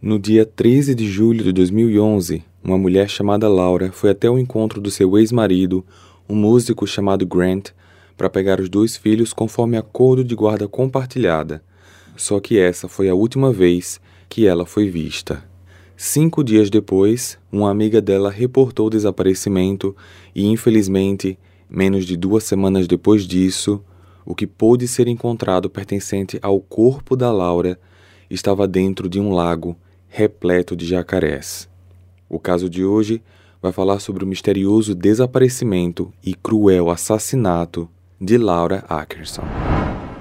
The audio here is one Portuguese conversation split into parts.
No dia 13 de julho de 2011, uma mulher chamada Laura foi até o encontro do seu ex-marido, um músico chamado Grant, para pegar os dois filhos conforme acordo de guarda compartilhada. Só que essa foi a última vez que ela foi vista. Cinco dias depois, uma amiga dela reportou o desaparecimento e, infelizmente, menos de duas semanas depois disso, o que pôde ser encontrado pertencente ao corpo da Laura estava dentro de um lago repleto de jacarés. O caso de hoje vai falar sobre o misterioso desaparecimento e cruel assassinato de Laura Ackerson.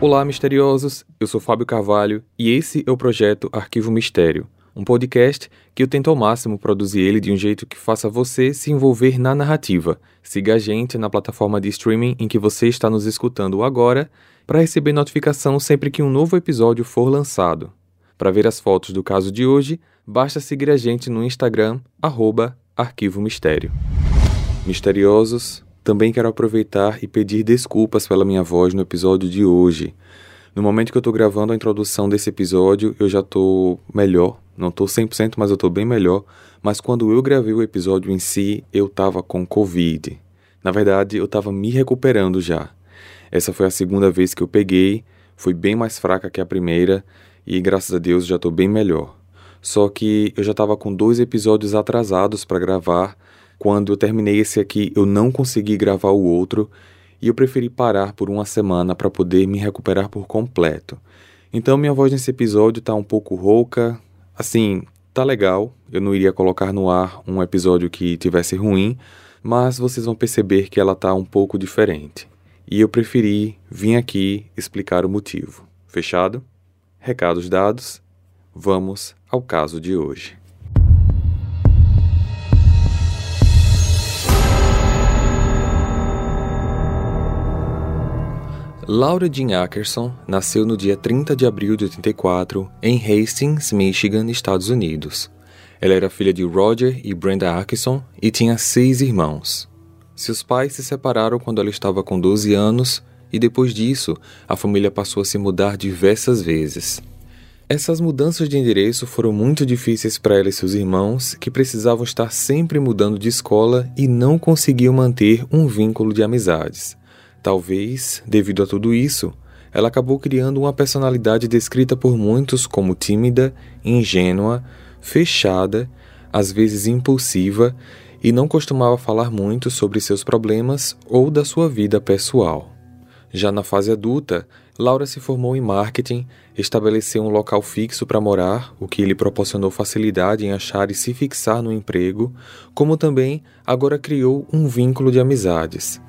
Olá, misteriosos! Eu sou Fábio Carvalho e esse é o projeto Arquivo Mistério, um podcast que eu tento ao máximo produzir ele de um jeito que faça você se envolver na narrativa. Siga a gente na plataforma de streaming em que você está nos escutando agora para receber notificação sempre que um novo episódio for lançado. Para ver as fotos do caso de hoje, basta seguir a gente no Instagram, arroba Arquivo Mistério. Misteriosos, também quero aproveitar e pedir desculpas pela minha voz no episódio de hoje. No momento que eu estou gravando a introdução desse episódio, eu já estou melhor. Não estou 100%, mas eu estou bem melhor. Mas quando eu gravei o episódio em si, eu estava com Covid. Na verdade, eu estava me recuperando já. Essa foi a segunda vez que eu peguei, foi bem mais fraca que a primeira, e graças a Deus já estou bem melhor. Só que eu já estava com dois episódios atrasados para gravar. Quando eu terminei esse aqui, eu não consegui gravar o outro e eu preferi parar por uma semana para poder me recuperar por completo. Então minha voz nesse episódio está um pouco rouca. Assim, tá legal. Eu não iria colocar no ar um episódio que tivesse ruim, mas vocês vão perceber que ela tá um pouco diferente. E eu preferi vir aqui explicar o motivo. Fechado? Recados dados, vamos ao caso de hoje. Laura Jean Ackerson nasceu no dia 30 de abril de 84 em Hastings, Michigan, Estados Unidos. Ela era filha de Roger e Brenda Ackerson e tinha seis irmãos. Seus pais se separaram quando ela estava com 12 anos e depois disso, a família passou a se mudar diversas vezes. Essas mudanças de endereço foram muito difíceis para ela e seus irmãos, que precisavam estar sempre mudando de escola e não conseguiam manter um vínculo de amizades. Talvez, devido a tudo isso, ela acabou criando uma personalidade descrita por muitos como tímida, ingênua, fechada, às vezes impulsiva e não costumava falar muito sobre seus problemas ou da sua vida pessoal. Já na fase adulta, Laura se formou em marketing, estabeleceu um local fixo para morar, o que lhe proporcionou facilidade em achar e se fixar no emprego, como também agora criou um vínculo de amizades.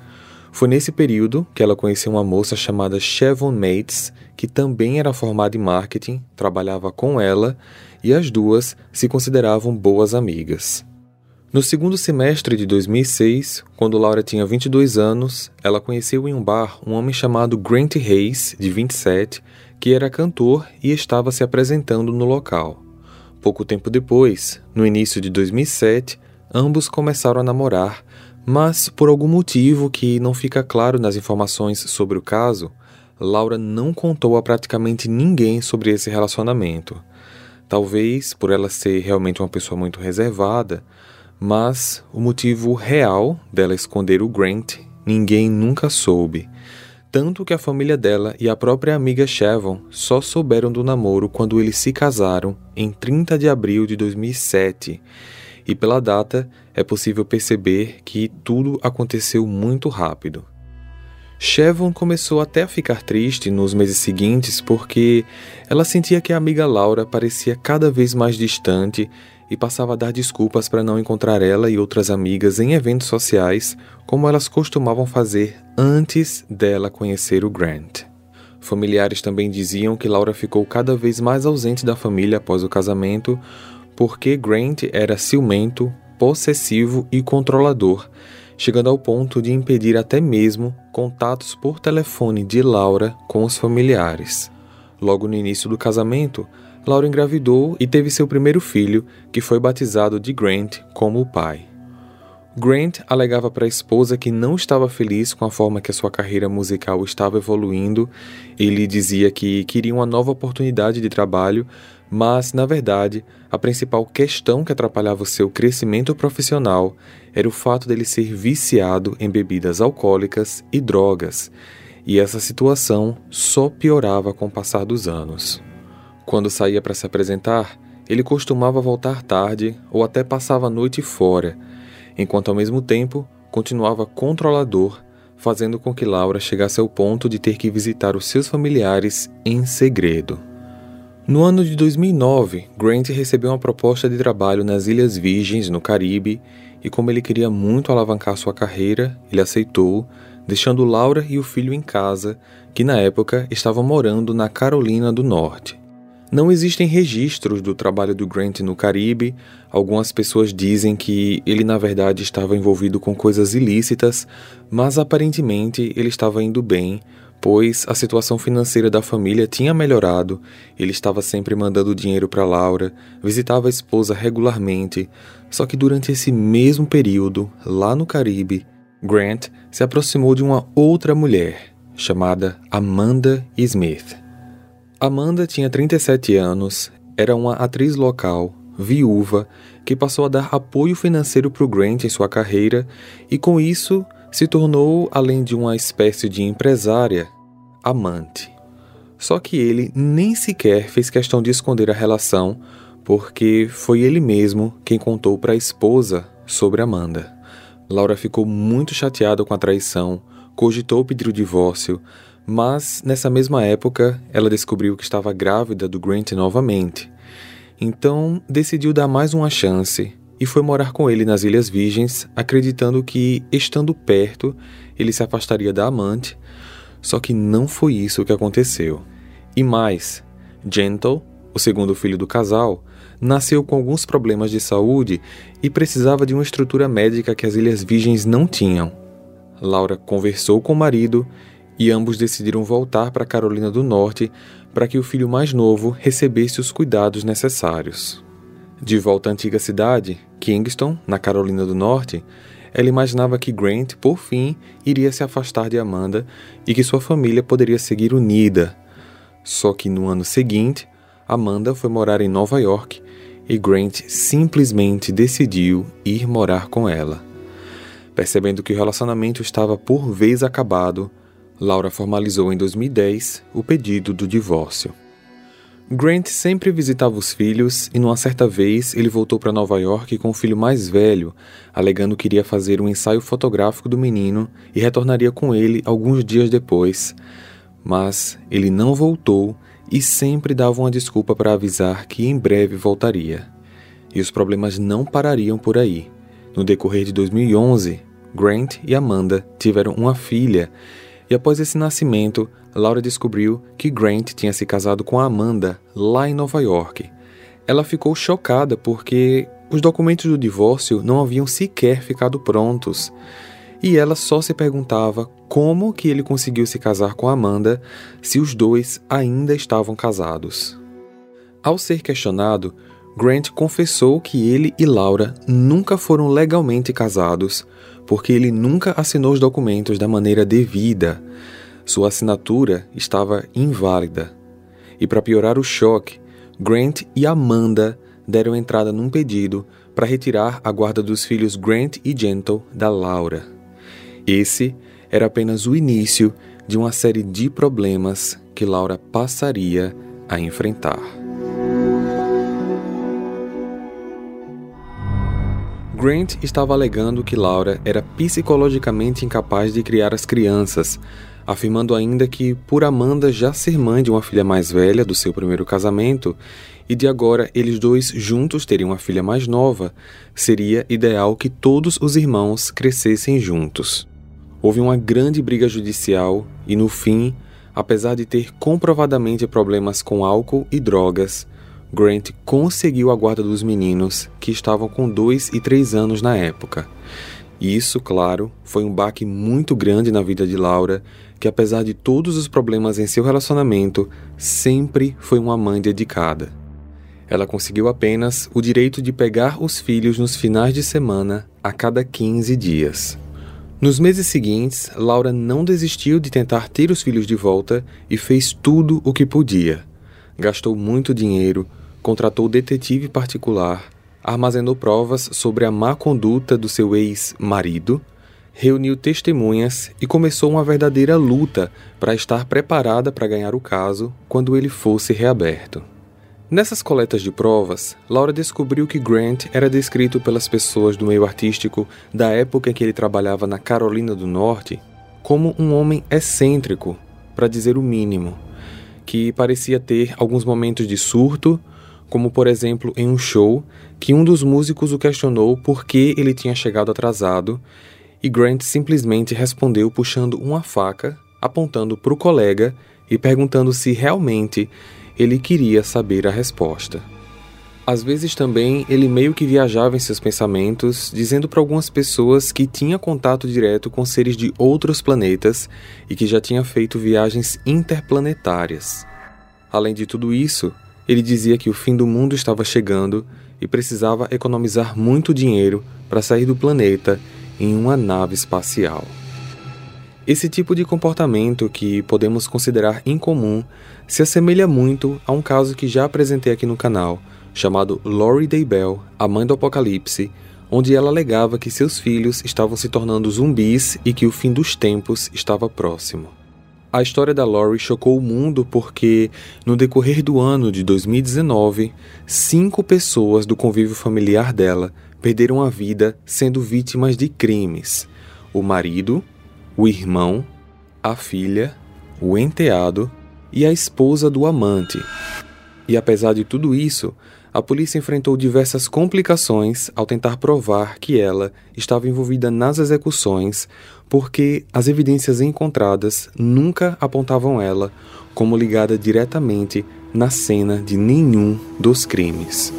Foi nesse período que ela conheceu uma moça chamada Chevon Mates, que também era formada em marketing, trabalhava com ela e as duas se consideravam boas amigas. No segundo semestre de 2006, quando Laura tinha 22 anos, ela conheceu em um bar um homem chamado Grant Hayes, de 27, que era cantor e estava se apresentando no local. Pouco tempo depois, no início de 2007, ambos começaram a namorar, mas por algum motivo que não fica claro nas informações sobre o caso, Laura não contou a praticamente ninguém sobre esse relacionamento. Talvez por ela ser realmente uma pessoa muito reservada, mas o motivo real dela esconder o Grant ninguém nunca soube. Tanto que a família dela e a própria amiga Chevon só souberam do namoro quando eles se casaram em 30 de abril de 2007. E pela data é possível perceber que tudo aconteceu muito rápido. Chevon começou até a ficar triste nos meses seguintes porque ela sentia que a amiga Laura parecia cada vez mais distante e passava a dar desculpas para não encontrar ela e outras amigas em eventos sociais, como elas costumavam fazer antes dela conhecer o Grant. Familiares também diziam que Laura ficou cada vez mais ausente da família após o casamento, porque Grant era ciumento, possessivo e controlador, chegando ao ponto de impedir até mesmo contatos por telefone de Laura com os familiares. Logo no início do casamento, Laura engravidou e teve seu primeiro filho, que foi batizado de Grant como o pai. Grant alegava para a esposa que não estava feliz com a forma que a sua carreira musical estava evoluindo. Ele dizia que queria uma nova oportunidade de trabalho, Mas, na verdade, a principal questão que atrapalhava o seu crescimento profissional era o fato dele ser viciado em bebidas alcoólicas e drogas, e essa situação só piorava com o passar dos anos. Quando saía para se apresentar, ele costumava voltar tarde ou até passava a noite fora, enquanto ao mesmo tempo continuava controlador, fazendo com que Laura chegasse ao ponto de ter que visitar os seus familiares em segredo. No ano de 2009, Grant recebeu uma proposta de trabalho nas Ilhas Virgens, no Caribe, e como ele queria muito alavancar sua carreira, ele aceitou, deixando Laura e o filho em casa, que na época estavam morando na Carolina do Norte. Não existem registros do trabalho do Grant no Caribe. Algumas pessoas dizem que ele, na verdade, estava envolvido com coisas ilícitas, mas aparentemente ele estava indo bem, pois a situação financeira da família tinha melhorado, ele estava sempre mandando dinheiro para Laura, visitava a esposa regularmente, só que durante esse mesmo período, lá no Caribe, Grant se aproximou de uma outra mulher, chamada Amanda Smith. Amanda tinha 37 anos, era uma atriz local, viúva, que passou a dar apoio financeiro para o Grant em sua carreira e, com isso, se tornou, além de uma espécie de empresária, amante. Só que ele nem sequer fez questão de esconder a relação, porque foi ele mesmo quem contou para a esposa sobre Amanda. Laura ficou muito chateada com a traição, cogitou pedir o divórcio, mas nessa mesma época ela descobriu que estava grávida do Grant novamente. Então decidiu dar mais uma chance e foi morar com ele nas Ilhas Virgens, acreditando que, estando perto, ele se afastaria da amante. Só que não foi isso que aconteceu. E mais, Gentle, o segundo filho do casal, nasceu com alguns problemas de saúde e precisava de uma estrutura médica que as Ilhas Virgens não tinham. Laura conversou com o marido e ambos decidiram voltar para Carolina do Norte para que o filho mais novo recebesse os cuidados necessários. De volta à antiga cidade, Kingston, na Carolina do Norte, ela imaginava que Grant, por fim, iria se afastar de Amanda e que sua família poderia seguir unida. Só que no ano seguinte, Amanda foi morar em Nova York e Grant simplesmente decidiu ir morar com ela. Percebendo que o relacionamento estava por vez acabado, Laura formalizou em 2010 o pedido do divórcio. Grant sempre visitava os filhos e, numa certa vez, ele voltou para Nova York com o filho mais velho, alegando que iria fazer um ensaio fotográfico do menino e retornaria com ele alguns dias depois. Mas ele não voltou e sempre dava uma desculpa para avisar que em breve voltaria. E os problemas não parariam por aí. No decorrer de 2011, Grant e Amanda tiveram uma filha e após esse nascimento, Laura descobriu que Grant tinha se casado com Amanda lá em Nova York. Ela ficou chocada porque os documentos do divórcio não haviam sequer ficado prontos. E ela só se perguntava como que ele conseguiu se casar com Amanda se os dois ainda estavam casados. Ao ser questionado, Grant confessou que ele e Laura nunca foram legalmente casados, porque ele nunca assinou os documentos da maneira devida. Sua assinatura estava inválida. E para piorar o choque, Grant e Amanda deram entrada num pedido para retirar a guarda dos filhos Grant e Gentle da Laura. Esse era apenas o início de uma série de problemas que Laura passaria a enfrentar. Grant estava alegando que Laura era psicologicamente incapaz de criar as crianças, afirmando ainda que, por Amanda já ser mãe de uma filha mais velha do seu primeiro casamento, e de agora eles dois juntos teriam uma filha mais nova, seria ideal que todos os irmãos crescessem juntos. Houve uma grande briga judicial e, no fim, apesar de ter comprovadamente problemas com álcool e drogas, Grant conseguiu a guarda dos meninos, que estavam com dois e três anos na época. E isso, claro, foi um baque muito grande na vida de Laura, que apesar de todos os problemas em seu relacionamento, sempre foi uma mãe dedicada. Ela conseguiu apenas o direito de pegar os filhos nos finais de semana a cada 15 dias. Nos meses seguintes, Laura não desistiu de tentar ter os filhos de volta e fez tudo o que podia. Gastou muito dinheiro, contratou detetive particular, armazenou provas sobre a má conduta do seu ex-marido, reuniu testemunhas e começou uma verdadeira luta para estar preparada para ganhar o caso quando ele fosse reaberto. Nessas coletas de provas, Laura descobriu que Grant era descrito pelas pessoas do meio artístico da época em que ele trabalhava na Carolina do Norte como um homem excêntrico, para dizer o mínimo, que parecia ter alguns momentos de surto, como por exemplo em um show que um dos músicos o questionou por que ele tinha chegado atrasado e Grant simplesmente respondeu puxando uma faca, apontando para o colega e perguntando se realmente ele queria saber a resposta. Às vezes também ele meio que viajava em seus pensamentos, dizendo para algumas pessoas que tinha contato direto com seres de outros planetas e que já tinha feito viagens interplanetárias. Além de tudo isso, ele dizia que o fim do mundo estava chegando e precisava economizar muito dinheiro para sair do planeta em uma nave espacial. Esse tipo de comportamento, que podemos considerar incomum, se assemelha muito a um caso que já apresentei aqui no canal, chamado Lori Daybell, a mãe do Apocalipse, onde ela alegava que seus filhos estavam se tornando zumbis e que o fim dos tempos estava próximo. A história da Lori chocou o mundo porque, no decorrer do ano de 2019, cinco pessoas do convívio familiar dela perderam a vida sendo vítimas de crimes: o marido, o irmão, a filha, o enteado e a esposa do amante. E apesar de tudo isso, a polícia enfrentou diversas complicações ao tentar provar que ela estava envolvida nas execuções, porque as evidências encontradas nunca apontavam ela como ligada diretamente na cena de nenhum dos crimes.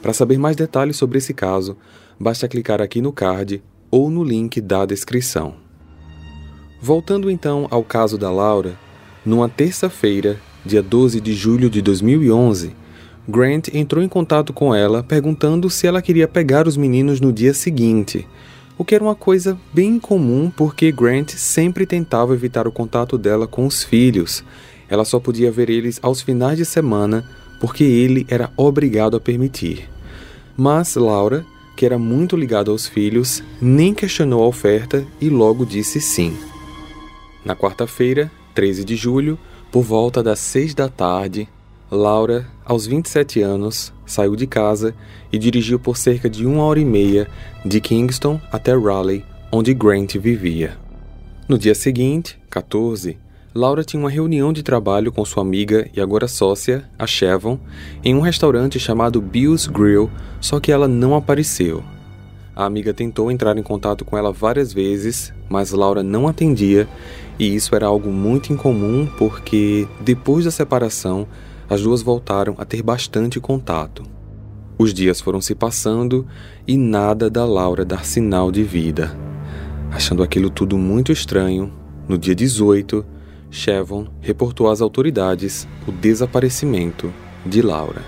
Para saber mais detalhes sobre esse caso, basta clicar aqui no card ou no link da descrição. Voltando então ao caso da Laura, numa terça-feira, dia 12 de julho de 2011, Grant entrou em contato com ela perguntando se ela queria pegar os meninos no dia seguinte, o que era uma coisa bem comum porque Grant sempre tentava evitar o contato dela com os filhos. Ela só podia ver eles aos finais de semana porque ele era obrigado a permitir. Mas Laura, que era muito ligada aos filhos, nem questionou a oferta e logo disse sim. Na quarta-feira, 13 de julho, por volta das 6 da tarde, Laura, aos 27 anos, saiu de casa e dirigiu por cerca de uma hora e meia de Kingston até Raleigh, onde Grant vivia. No dia seguinte, 14, Laura tinha uma reunião de trabalho com sua amiga e agora sócia, a Chevon, em um restaurante chamado Bill's Grill, só que ela não apareceu. A amiga tentou entrar em contato com ela várias vezes, mas Laura não atendia e isso era algo muito incomum porque, depois da separação, as duas voltaram a ter bastante contato. Os dias foram se passando e nada da Laura dar sinal de vida. Achando aquilo tudo muito estranho, no dia 18, Chevon reportou às autoridades o desaparecimento de Laura.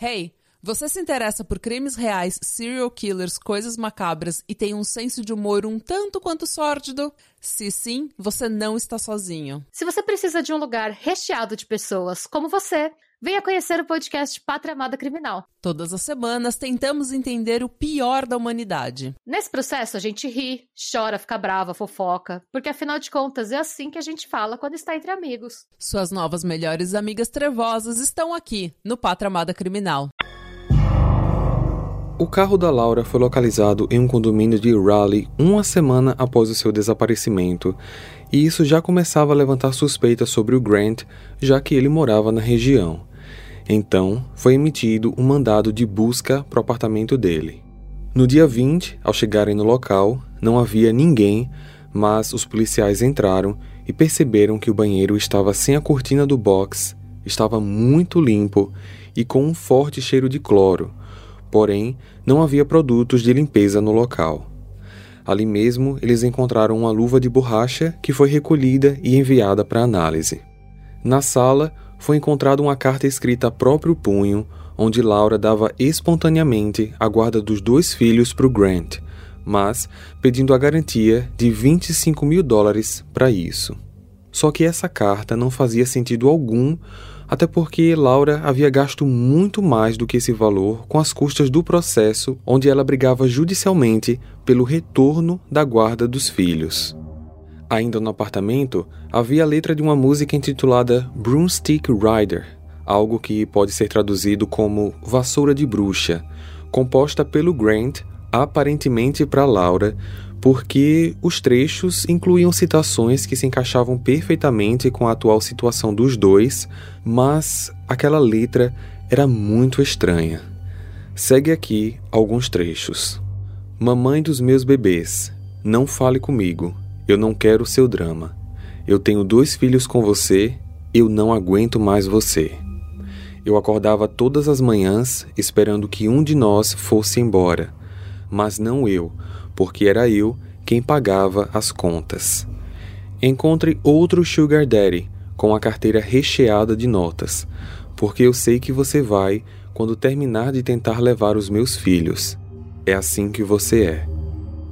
Hey! Você se interessa por crimes reais, serial killers, coisas macabras e tem um senso de humor um tanto quanto sórdido? Se sim, você não está sozinho. Se você precisa de um lugar recheado de pessoas como você, venha conhecer o podcast Pátria Amada Criminal. Todas as semanas tentamos entender o pior da humanidade. Nesse processo a gente ri, chora, fica brava, fofoca, porque afinal de contas é assim que a gente fala quando está entre amigos. Suas novas melhores amigas trevosas estão aqui no Pátria Amada Criminal. O carro da Laura foi localizado em um condomínio de Raleigh uma semana após o seu desaparecimento, e isso já começava a levantar suspeitas sobre o Grant, já que ele morava na região. Então, foi emitido um mandado de busca para o apartamento dele. No dia 20, ao chegarem no local, não havia ninguém, mas os policiais entraram e perceberam que o banheiro estava sem a cortina do box, estava muito limpo e com um forte cheiro de cloro porém não havia produtos de limpeza no local. Ali mesmo, eles encontraram uma luva de borracha que foi recolhida e enviada para análise. Na sala, foi encontrada uma carta escrita a próprio punho, onde Laura dava espontaneamente a guarda dos dois filhos para o Grant, mas pedindo a garantia de 25 mil dólares para isso. Só que essa carta não fazia sentido algum até porque Laura havia gasto muito mais do que esse valor com as custas do processo onde ela brigava judicialmente pelo retorno da guarda dos filhos. Ainda no apartamento, havia a letra de uma música intitulada Broomstick Rider, algo que pode ser traduzido como Vassoura de Bruxa, composta pelo Grant, aparentemente para Laura, porque os trechos incluíam citações que se encaixavam perfeitamente com a atual situação dos dois, mas aquela letra era muito estranha. Segue aqui alguns trechos. Mamãe dos meus bebês, não fale comigo. Eu não quero seu drama. Eu tenho dois filhos com você, eu não aguento mais você. Eu acordava todas as manhãs esperando que um de nós fosse embora, mas não eu, porque era eu quem pagava as contas. Encontre outro Sugar Daddy com a carteira recheada de notas, porque eu sei que você vai quando terminar de tentar levar os meus filhos. É assim que você é.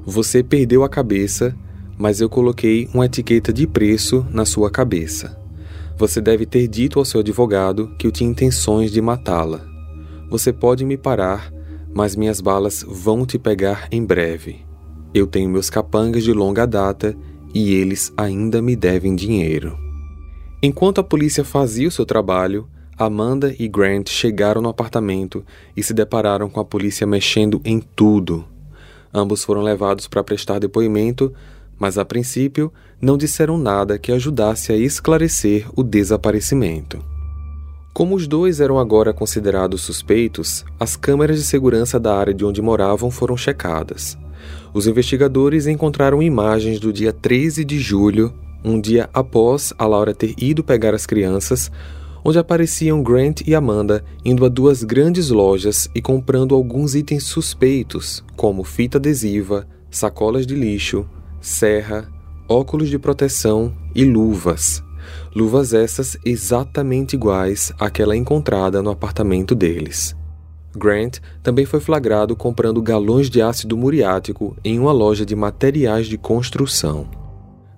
Você perdeu a cabeça, mas eu coloquei uma etiqueta de preço na sua cabeça. Você deve ter dito ao seu advogado que eu tinha intenções de matá-la. Você pode me parar, mas minhas balas vão te pegar em breve. Eu tenho meus capangas de longa data e eles ainda me devem dinheiro. Enquanto a polícia fazia o seu trabalho, Amanda e Grant chegaram no apartamento e se depararam com a polícia mexendo em tudo. Ambos foram levados para prestar depoimento, mas a princípio não disseram nada que ajudasse a esclarecer o desaparecimento. Como os dois eram agora considerados suspeitos, as câmeras de segurança da área de onde moravam foram checadas. Os investigadores encontraram imagens do dia 13 de julho, um dia após a Laura ter ido pegar as crianças, onde apareciam Grant e Amanda indo a duas grandes lojas e comprando alguns itens suspeitos, como fita adesiva, sacolas de lixo, serra, óculos de proteção e luvas. Luvas essas exatamente iguais àquela encontrada no apartamento deles. Grant também foi flagrado comprando galões de ácido muriático em uma loja de materiais de construção.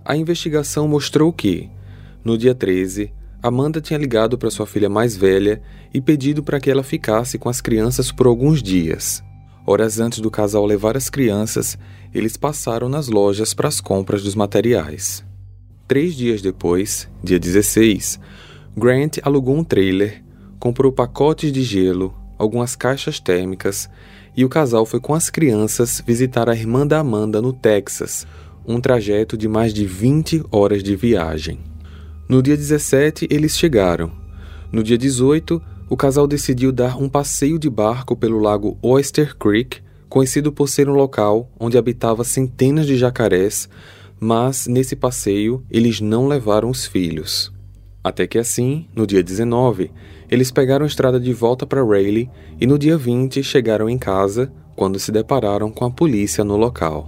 A investigação mostrou que, no dia 13, Amanda tinha ligado para sua filha mais velha e pedido para que ela ficasse com as crianças por alguns dias. Horas antes do casal levar as crianças, eles passaram nas lojas para as compras dos materiais. Três dias depois, dia 16, Grant alugou um trailer, comprou pacotes de gelo, algumas caixas térmicas e o casal foi com as crianças visitar a irmã da Amanda no Texas, um trajeto de mais de 20 horas de viagem. No dia 17, eles chegaram. No dia 18, o casal decidiu dar um passeio de barco pelo lago Oyster Creek, conhecido por ser um local onde habitava centenas de jacarés, mas nesse passeio eles não levaram os filhos. Até que assim, no dia 19, eles pegaram a estrada de volta para Raleigh e no dia 20 chegaram em casa quando se depararam com a polícia no local.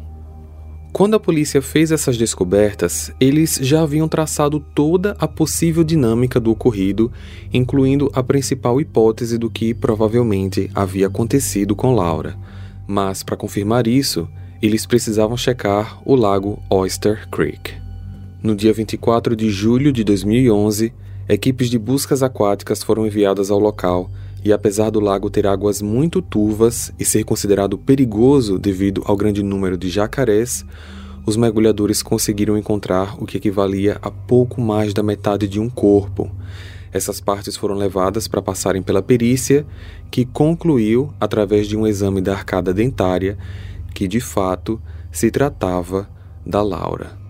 Quando a polícia fez essas descobertas, eles já haviam traçado toda a possível dinâmica do ocorrido, incluindo a principal hipótese do que provavelmente havia acontecido com Laura. Mas, para confirmar isso, eles precisavam checar o lago Oyster Creek. No dia 24 de julho de 2011, Equipes de buscas aquáticas foram enviadas ao local e, apesar do lago ter águas muito turvas e ser considerado perigoso devido ao grande número de jacarés, os mergulhadores conseguiram encontrar o que equivalia a pouco mais da metade de um corpo. Essas partes foram levadas para passarem pela perícia, que concluiu, através de um exame da arcada dentária, que de fato se tratava da Laura.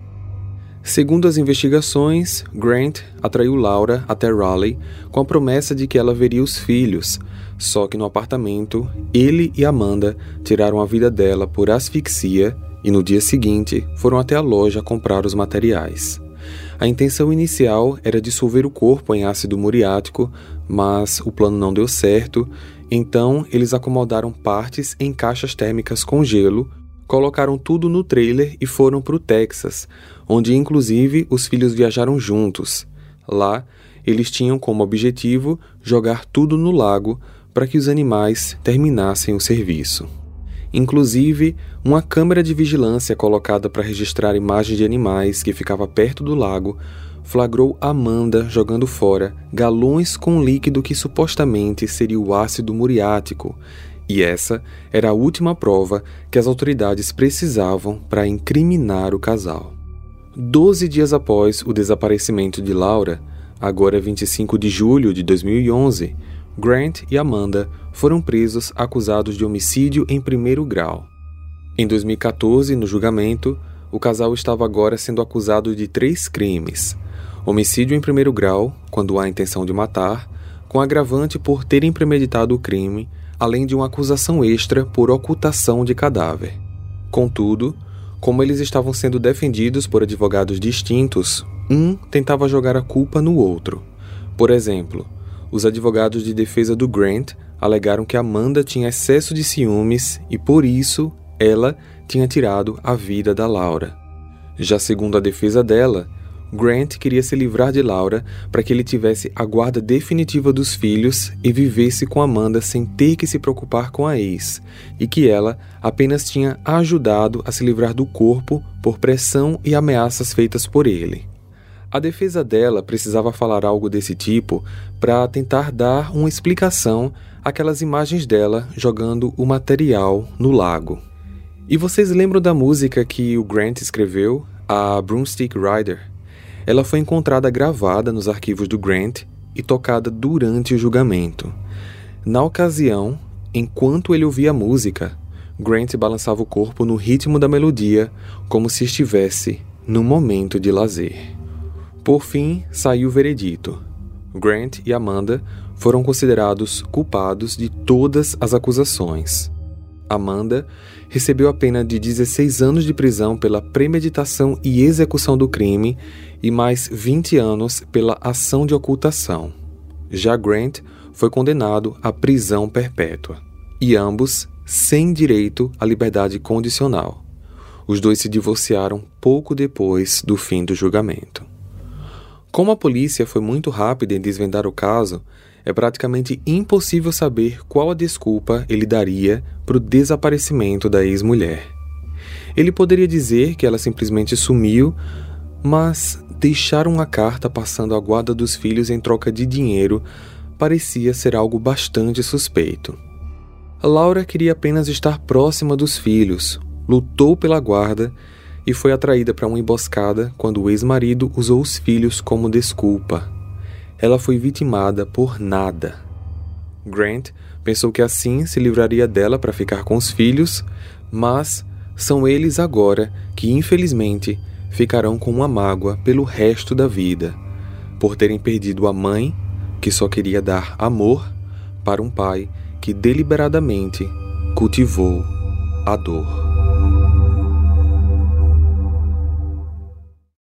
Segundo as investigações, Grant atraiu Laura até Raleigh com a promessa de que ela veria os filhos, só que no apartamento, ele e Amanda tiraram a vida dela por asfixia e no dia seguinte foram até a loja comprar os materiais. A intenção inicial era dissolver o corpo em ácido muriático, mas o plano não deu certo, então eles acomodaram partes em caixas térmicas com gelo colocaram tudo no trailer e foram para o Texas, onde inclusive os filhos viajaram juntos. Lá, eles tinham como objetivo jogar tudo no lago para que os animais terminassem o serviço. Inclusive, uma câmera de vigilância colocada para registrar imagens de animais que ficava perto do lago flagrou Amanda jogando fora galões com líquido que supostamente seria o ácido muriático, e essa era a última prova que as autoridades precisavam para incriminar o casal. Doze dias após o desaparecimento de Laura, agora 25 de julho de 2011, Grant e Amanda foram presos acusados de homicídio em primeiro grau. Em 2014, no julgamento, o casal estava agora sendo acusado de três crimes: homicídio em primeiro grau, quando há intenção de matar, com agravante por terem premeditado o crime, além de uma acusação extra por ocultação de cadáver. Contudo, como eles estavam sendo defendidos por advogados distintos, um tentava jogar a culpa no outro. Por exemplo, os advogados de defesa do Grant alegaram que Amanda tinha excesso de ciúmes e, por isso, ela tinha tirado a vida da Laura. Já segundo a defesa dela, Grant queria se livrar de Laura para que ele tivesse a guarda definitiva dos filhos e vivesse com Amanda sem ter que se preocupar com a ex, e que ela apenas tinha ajudado a se livrar do corpo por pressão e ameaças feitas por ele. A defesa dela precisava falar algo desse tipo para tentar dar uma explicação àquelas imagens dela jogando o material no lago. E vocês lembram da música que o Grant escreveu, a Broomstick Rider? Ela foi encontrada gravada nos arquivos do Grant e tocada durante o julgamento. Na ocasião, enquanto ele ouvia a música, Grant balançava o corpo no ritmo da melodia, como se estivesse num momento de lazer. Por fim, saiu o veredito. Grant e Amanda foram considerados culpados de todas as acusações. Amanda recebeu a pena de 16 anos de prisão pela premeditação e execução do crime e mais 20 anos pela ação de ocultação. Já Grant foi condenado à prisão perpétua, e ambos sem direito à liberdade condicional. Os dois se divorciaram pouco depois do fim do julgamento. Como a polícia foi muito rápida em desvendar o caso, é praticamente impossível saber qual a desculpa ele daria para o desaparecimento da ex-mulher. Ele poderia dizer que ela simplesmente sumiu, mas deixar uma carta passando a guarda dos filhos em troca de dinheiro parecia ser algo bastante suspeito. Laura queria apenas estar próxima dos filhos, lutou pela guarda e foi atraída para uma emboscada quando o ex-marido usou os filhos como desculpa ela foi vitimada por nada. Grant pensou que assim se livraria dela para ficar com os filhos, mas são eles agora que, infelizmente, ficarão com uma mágoa pelo resto da vida, por terem perdido a mãe, que só queria dar amor, para um pai que deliberadamente cultivou a dor.